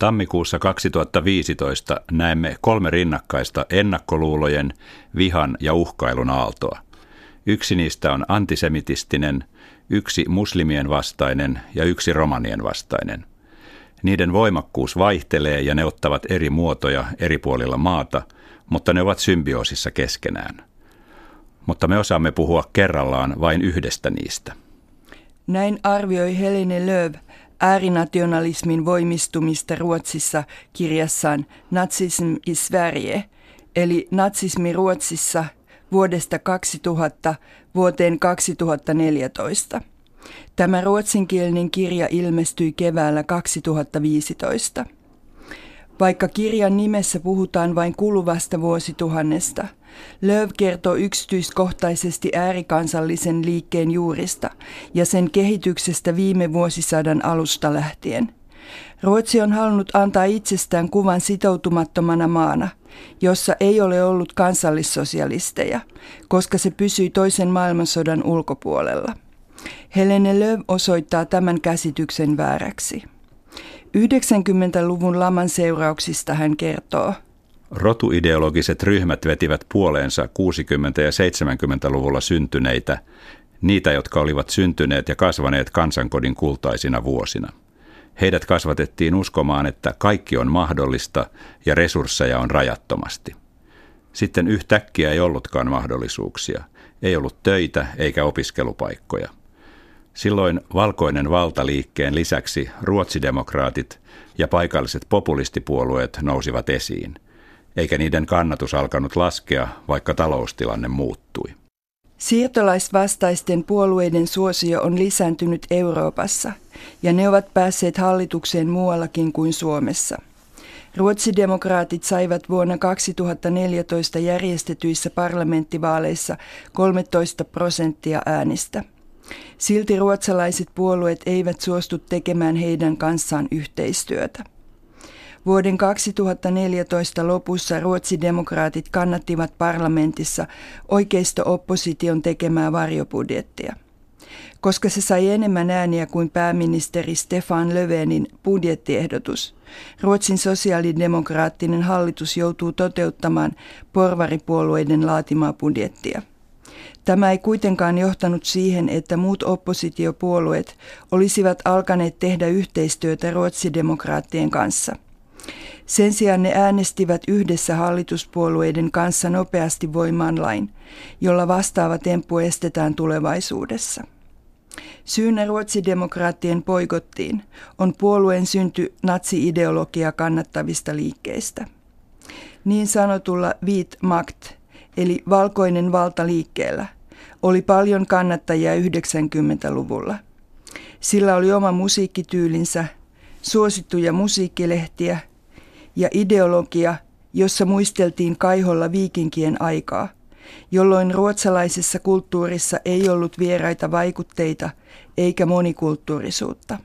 Tammikuussa 2015 näemme kolme rinnakkaista ennakkoluulojen, vihan ja uhkailun aaltoa. Yksi niistä on antisemitistinen, yksi muslimien vastainen ja yksi romanien vastainen. Niiden voimakkuus vaihtelee ja ne ottavat eri muotoja eri puolilla maata, mutta ne ovat symbioosissa keskenään. Mutta me osaamme puhua kerrallaan vain yhdestä niistä. Näin arvioi Helene Lööv äärinationalismin voimistumista Ruotsissa kirjassaan Nazism i Sverige, eli natsismi Ruotsissa vuodesta 2000 vuoteen 2014. Tämä ruotsinkielinen kirja ilmestyi keväällä 2015. Vaikka kirjan nimessä puhutaan vain kuluvasta vuosituhannesta, Löv kertoo yksityiskohtaisesti äärikansallisen liikkeen juurista ja sen kehityksestä viime vuosisadan alusta lähtien. Ruotsi on halunnut antaa itsestään kuvan sitoutumattomana maana, jossa ei ole ollut kansallissosialisteja, koska se pysyi toisen maailmansodan ulkopuolella. Helene Löv osoittaa tämän käsityksen vääräksi. 90-luvun laman seurauksista hän kertoo. Rotuideologiset ryhmät vetivät puoleensa 60- ja 70-luvulla syntyneitä, niitä, jotka olivat syntyneet ja kasvaneet kansankodin kultaisina vuosina. Heidät kasvatettiin uskomaan, että kaikki on mahdollista ja resursseja on rajattomasti. Sitten yhtäkkiä ei ollutkaan mahdollisuuksia. Ei ollut töitä eikä opiskelupaikkoja. Silloin valkoinen valtaliikkeen lisäksi ruotsidemokraatit ja paikalliset populistipuolueet nousivat esiin, eikä niiden kannatus alkanut laskea, vaikka taloustilanne muuttui. Siirtolaisvastaisten puolueiden suosio on lisääntynyt Euroopassa, ja ne ovat päässeet hallitukseen muuallakin kuin Suomessa. Ruotsidemokraatit saivat vuonna 2014 järjestetyissä parlamenttivaaleissa 13 prosenttia äänistä. Silti ruotsalaiset puolueet eivät suostu tekemään heidän kanssaan yhteistyötä. Vuoden 2014 lopussa ruotsidemokraatit kannattivat parlamentissa oikeisto-opposition tekemää varjobudjettia. Koska se sai enemmän ääniä kuin pääministeri Stefan Löfvenin budjettiehdotus, Ruotsin sosiaalidemokraattinen hallitus joutuu toteuttamaan porvaripuolueiden laatimaa budjettia. Tämä ei kuitenkaan johtanut siihen, että muut oppositiopuolueet olisivat alkaneet tehdä yhteistyötä ruotsidemokraattien kanssa. Sen sijaan ne äänestivät yhdessä hallituspuolueiden kanssa nopeasti voimaan lain, jolla vastaava temppu estetään tulevaisuudessa. Syynä ruotsidemokraattien poikottiin on puolueen synty natsi-ideologia kannattavista liikkeistä. Niin sanotulla Viit Makt, eli valkoinen valta liikkeellä, oli paljon kannattajia 90-luvulla. Sillä oli oma musiikkityylinsä, suosittuja musiikkilehtiä ja ideologia, jossa muisteltiin kaiholla viikinkien aikaa, jolloin ruotsalaisessa kulttuurissa ei ollut vieraita vaikutteita eikä monikulttuurisuutta.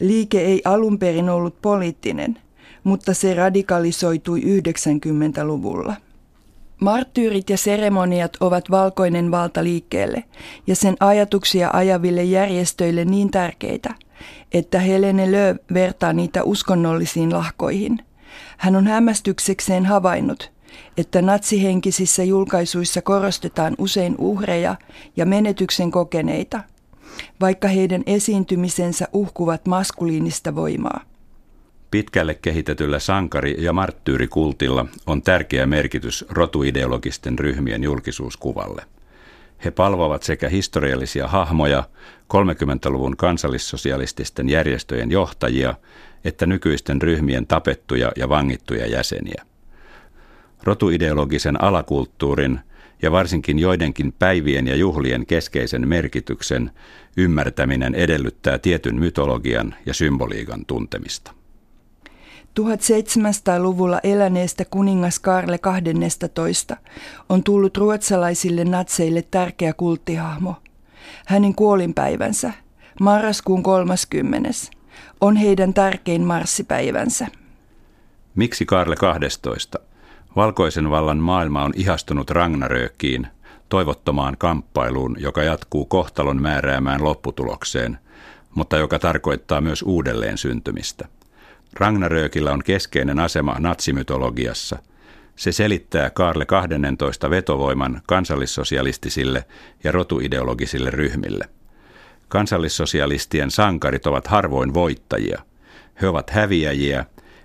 Liike ei alun perin ollut poliittinen, mutta se radikalisoitui 90-luvulla. Marttyyrit ja seremoniat ovat valkoinen valta liikkeelle ja sen ajatuksia ajaville järjestöille niin tärkeitä, että Helene Lööv vertaa niitä uskonnollisiin lahkoihin. Hän on hämmästyksekseen havainnut, että natsihenkisissä julkaisuissa korostetaan usein uhreja ja menetyksen kokeneita, vaikka heidän esiintymisensä uhkuvat maskuliinista voimaa. Pitkälle kehitetyllä sankari- ja marttyyrikultilla on tärkeä merkitys rotuideologisten ryhmien julkisuuskuvalle. He palvovat sekä historiallisia hahmoja, 30-luvun kansallissosialististen järjestöjen johtajia, että nykyisten ryhmien tapettuja ja vangittuja jäseniä. Rotuideologisen alakulttuurin ja varsinkin joidenkin päivien ja juhlien keskeisen merkityksen ymmärtäminen edellyttää tietyn mytologian ja symboliikan tuntemista. 1700-luvulla eläneestä kuningas Karle 12 on tullut ruotsalaisille natseille tärkeä kulttihahmo. Hänen kuolinpäivänsä, marraskuun 30. on heidän tärkein marssipäivänsä. Miksi Karle 12? Valkoisen vallan maailma on ihastunut Ragnarökiin, toivottomaan kamppailuun, joka jatkuu kohtalon määräämään lopputulokseen, mutta joka tarkoittaa myös uudelleen syntymistä – Ragnarökillä on keskeinen asema natsimytologiassa. Se selittää Kaarle 12 vetovoiman kansallissosialistisille ja rotuideologisille ryhmille. Kansallissosialistien sankarit ovat harvoin voittajia. He ovat häviäjiä,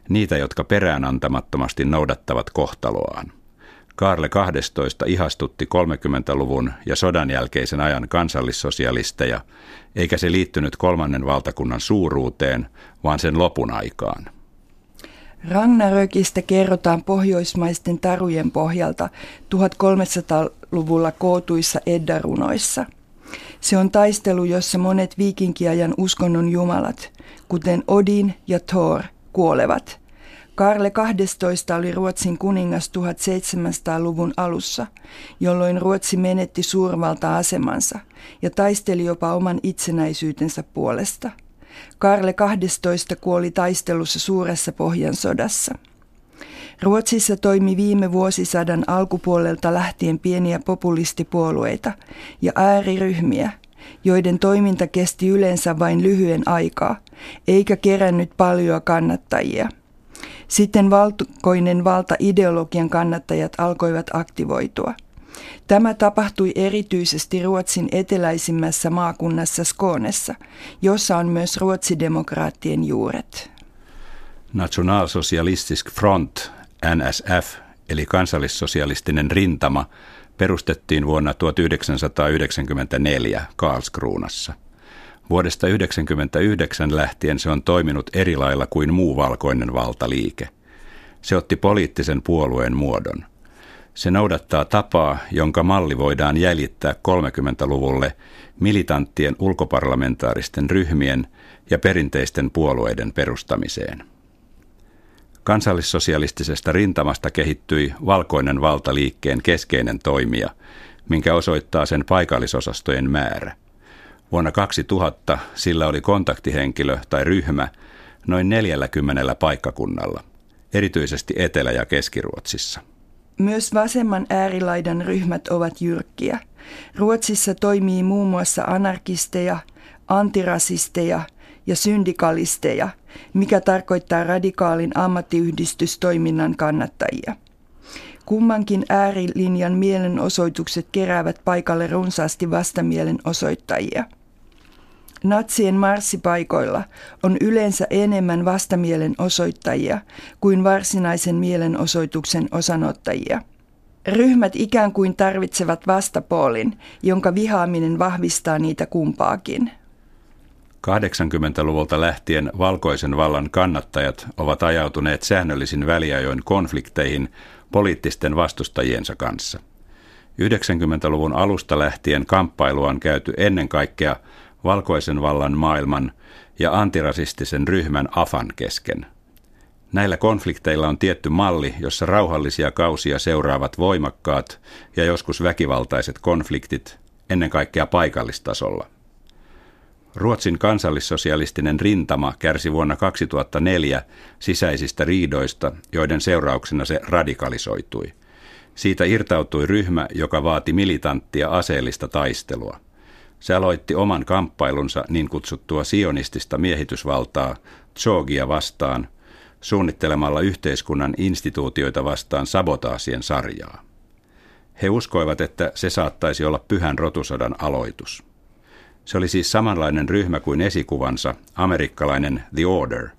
niitä, jotka peräänantamattomasti noudattavat kohtaloaan. Karle 12 ihastutti 30-luvun ja sodan jälkeisen ajan kansallissosialisteja, eikä se liittynyt kolmannen valtakunnan suuruuteen, vaan sen lopun aikaan. Ragnarökistä kerrotaan pohjoismaisten tarujen pohjalta 1300-luvulla kootuissa eddarunoissa. Se on taistelu, jossa monet viikinkiajan uskonnon jumalat, kuten Odin ja Thor, kuolevat – Karle 12 oli Ruotsin kuningas 1700-luvun alussa, jolloin Ruotsi menetti suurvalta-asemansa ja taisteli jopa oman itsenäisyytensä puolesta. Karle 12 kuoli taistelussa suuressa Pohjansodassa. Ruotsissa toimi viime vuosisadan alkupuolelta lähtien pieniä populistipuolueita ja ääriryhmiä, joiden toiminta kesti yleensä vain lyhyen aikaa, eikä kerännyt paljon kannattajia – sitten valkoinen valta-ideologian kannattajat alkoivat aktivoitua. Tämä tapahtui erityisesti Ruotsin eteläisimmässä maakunnassa Skånessa, jossa on myös ruotsidemokraattien juuret. Nationalsocialistisk Front, NSF, eli kansallissosialistinen rintama, perustettiin vuonna 1994 Karlskruunassa – Vuodesta 1999 lähtien se on toiminut eri lailla kuin muu valkoinen valtaliike. Se otti poliittisen puolueen muodon. Se noudattaa tapaa, jonka malli voidaan jäljittää 30-luvulle militanttien ulkoparlamentaaristen ryhmien ja perinteisten puolueiden perustamiseen. Kansallissosialistisesta rintamasta kehittyi valkoinen valtaliikkeen keskeinen toimija, minkä osoittaa sen paikallisosastojen määrä – Vuonna 2000 sillä oli kontaktihenkilö tai ryhmä noin 40 paikkakunnalla, erityisesti Etelä- ja Keski-Ruotsissa. Myös vasemman äärilaidan ryhmät ovat jyrkkiä. Ruotsissa toimii muun muassa anarkisteja, antirasisteja ja syndikalisteja, mikä tarkoittaa radikaalin ammattiyhdistystoiminnan kannattajia. Kummankin äärilinjan mielenosoitukset keräävät paikalle runsaasti vastamielenosoittajia – Natsien marssipaikoilla on yleensä enemmän vastamielen osoittajia kuin varsinaisen mielenosoituksen osanottajia. Ryhmät ikään kuin tarvitsevat vastapoolin, jonka vihaaminen vahvistaa niitä kumpaakin. 80-luvulta lähtien valkoisen vallan kannattajat ovat ajautuneet säännöllisin väliajoin konflikteihin poliittisten vastustajiensa kanssa. 90-luvun alusta lähtien kamppailua on käyty ennen kaikkea valkoisen vallan maailman ja antirasistisen ryhmän AFAN kesken. Näillä konflikteilla on tietty malli, jossa rauhallisia kausia seuraavat voimakkaat ja joskus väkivaltaiset konfliktit, ennen kaikkea paikallistasolla. Ruotsin kansallissosialistinen rintama kärsi vuonna 2004 sisäisistä riidoista, joiden seurauksena se radikalisoitui. Siitä irtautui ryhmä, joka vaati militanttia aseellista taistelua. Se aloitti oman kamppailunsa niin kutsuttua sionistista miehitysvaltaa Tsogia vastaan suunnittelemalla yhteiskunnan instituutioita vastaan sabotaasien sarjaa. He uskoivat, että se saattaisi olla pyhän rotusodan aloitus. Se oli siis samanlainen ryhmä kuin esikuvansa, amerikkalainen The Order.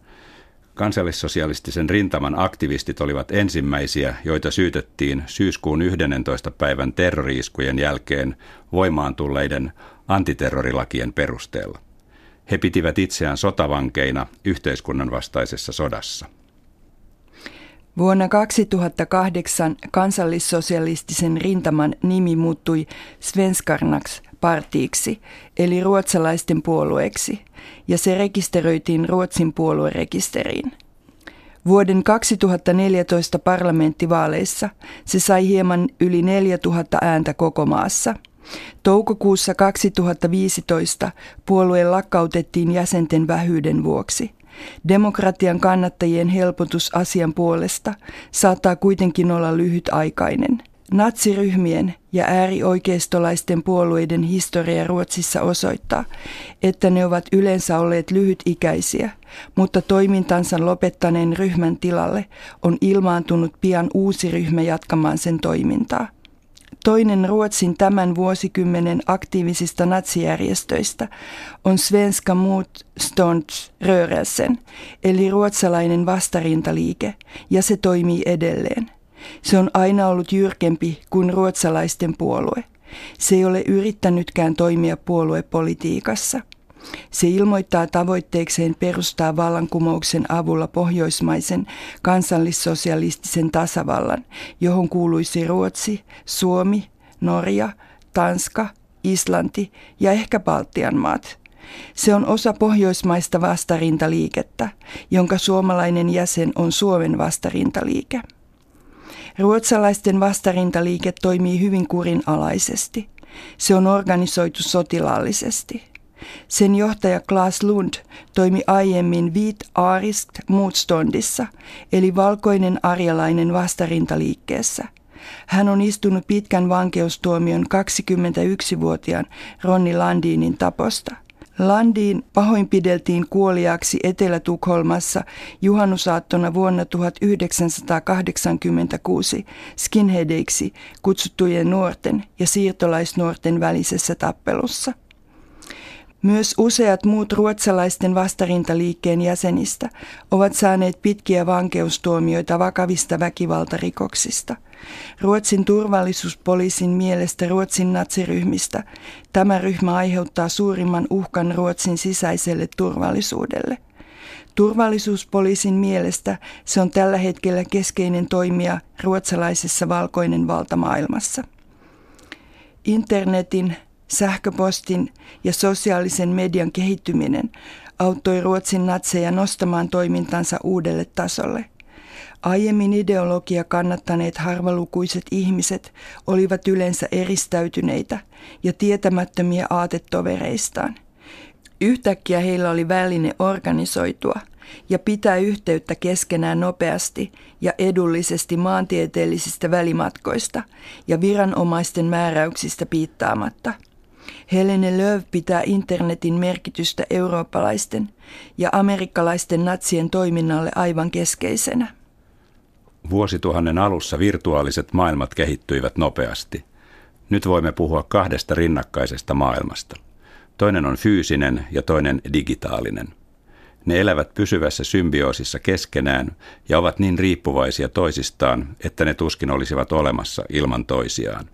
Kansallissosialistisen rintaman aktivistit olivat ensimmäisiä, joita syytettiin syyskuun 11. päivän terroriiskujen jälkeen voimaan tulleiden antiterrorilakien perusteella. He pitivät itseään sotavankeina yhteiskunnan vastaisessa sodassa. Vuonna 2008 kansallissosialistisen rintaman nimi muuttui Svenskarnaks partiiksi, eli ruotsalaisten puolueeksi, ja se rekisteröitiin Ruotsin puoluerekisteriin. Vuoden 2014 parlamenttivaaleissa se sai hieman yli 4000 ääntä koko maassa – Toukokuussa 2015 puolue lakkautettiin jäsenten vähyyden vuoksi. Demokratian kannattajien helpotus asian puolesta saattaa kuitenkin olla lyhytaikainen. Natsiryhmien ja äärioikeistolaisten puolueiden historia Ruotsissa osoittaa, että ne ovat yleensä olleet lyhytikäisiä, mutta toimintansa lopettaneen ryhmän tilalle on ilmaantunut pian uusi ryhmä jatkamaan sen toimintaa. Toinen Ruotsin tämän vuosikymmenen aktiivisista natsijärjestöistä on Svenska Motståndsrörelsen, eli ruotsalainen vastarintaliike, ja se toimii edelleen. Se on aina ollut jyrkempi kuin ruotsalaisten puolue. Se ei ole yrittänytkään toimia puoluepolitiikassa. Se ilmoittaa tavoitteekseen perustaa vallankumouksen avulla pohjoismaisen kansallissosialistisen tasavallan, johon kuuluisi Ruotsi, Suomi, Norja, Tanska, Islanti ja ehkä Baltian maat. Se on osa pohjoismaista vastarintaliikettä, jonka suomalainen jäsen on Suomen vastarintaliike. Ruotsalaisten vastarintaliike toimii hyvin kurinalaisesti. Se on organisoitu sotilaallisesti. Sen johtaja Klaas Lund toimi aiemmin Vit Arist Motståndissa, eli valkoinen arjalainen vastarintaliikkeessä. Hän on istunut pitkän vankeustuomion 21-vuotiaan Ronni Landinin taposta – Landin pahoinpideltiin kuoliaksi Etelä-Tukholmassa juhannusaattona vuonna 1986 skinheadeiksi kutsuttujen nuorten ja siirtolaisnuorten välisessä tappelussa. Myös useat muut ruotsalaisten vastarintaliikkeen jäsenistä ovat saaneet pitkiä vankeustuomioita vakavista väkivaltarikoksista. Ruotsin turvallisuuspoliisin mielestä Ruotsin natsiryhmistä tämä ryhmä aiheuttaa suurimman uhkan Ruotsin sisäiselle turvallisuudelle. Turvallisuuspoliisin mielestä se on tällä hetkellä keskeinen toimija ruotsalaisessa valkoinen valtamaailmassa. Internetin Sähköpostin ja sosiaalisen median kehittyminen auttoi Ruotsin natseja nostamaan toimintansa uudelle tasolle. Aiemmin ideologia kannattaneet harvalukuiset ihmiset olivat yleensä eristäytyneitä ja tietämättömiä aatetovereistaan. Yhtäkkiä heillä oli väline organisoitua ja pitää yhteyttä keskenään nopeasti ja edullisesti maantieteellisistä välimatkoista ja viranomaisten määräyksistä piittaamatta – Helene Löv pitää internetin merkitystä eurooppalaisten ja amerikkalaisten natsien toiminnalle aivan keskeisenä. Vuosituhannen alussa virtuaaliset maailmat kehittyivät nopeasti. Nyt voimme puhua kahdesta rinnakkaisesta maailmasta. Toinen on fyysinen ja toinen digitaalinen. Ne elävät pysyvässä symbioosissa keskenään ja ovat niin riippuvaisia toisistaan, että ne tuskin olisivat olemassa ilman toisiaan.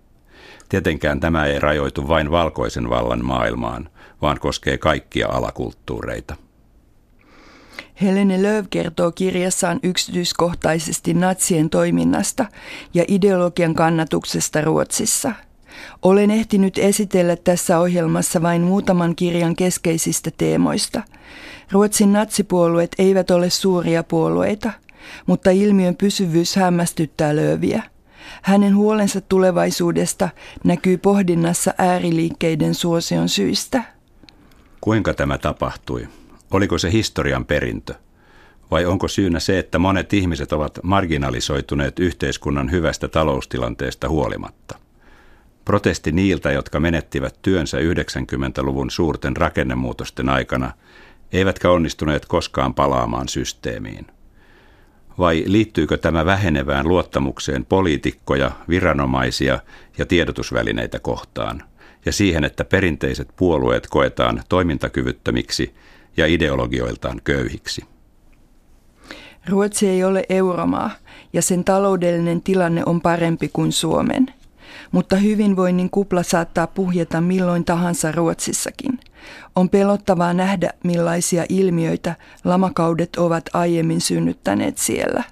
Tietenkään tämä ei rajoitu vain valkoisen vallan maailmaan, vaan koskee kaikkia alakulttuureita. Helene Löv kertoo kirjassaan yksityiskohtaisesti natsien toiminnasta ja ideologian kannatuksesta Ruotsissa. Olen ehtinyt esitellä tässä ohjelmassa vain muutaman kirjan keskeisistä teemoista. Ruotsin natsipuolueet eivät ole suuria puolueita, mutta ilmiön pysyvyys hämmästyttää Lööviä – hänen huolensa tulevaisuudesta näkyy pohdinnassa ääriliikkeiden suosion syistä. Kuinka tämä tapahtui? Oliko se historian perintö? Vai onko syynä se, että monet ihmiset ovat marginalisoituneet yhteiskunnan hyvästä taloustilanteesta huolimatta? Protesti niiltä, jotka menettivät työnsä 90-luvun suurten rakennemuutosten aikana, eivätkä onnistuneet koskaan palaamaan systeemiin. Vai liittyykö tämä vähenevään luottamukseen poliitikkoja, viranomaisia ja tiedotusvälineitä kohtaan ja siihen, että perinteiset puolueet koetaan toimintakyvyttömiksi ja ideologioiltaan köyhiksi? Ruotsi ei ole euromaa ja sen taloudellinen tilanne on parempi kuin Suomen – mutta hyvinvoinnin kupla saattaa puhjeta milloin tahansa Ruotsissakin. On pelottavaa nähdä, millaisia ilmiöitä lamakaudet ovat aiemmin synnyttäneet siellä.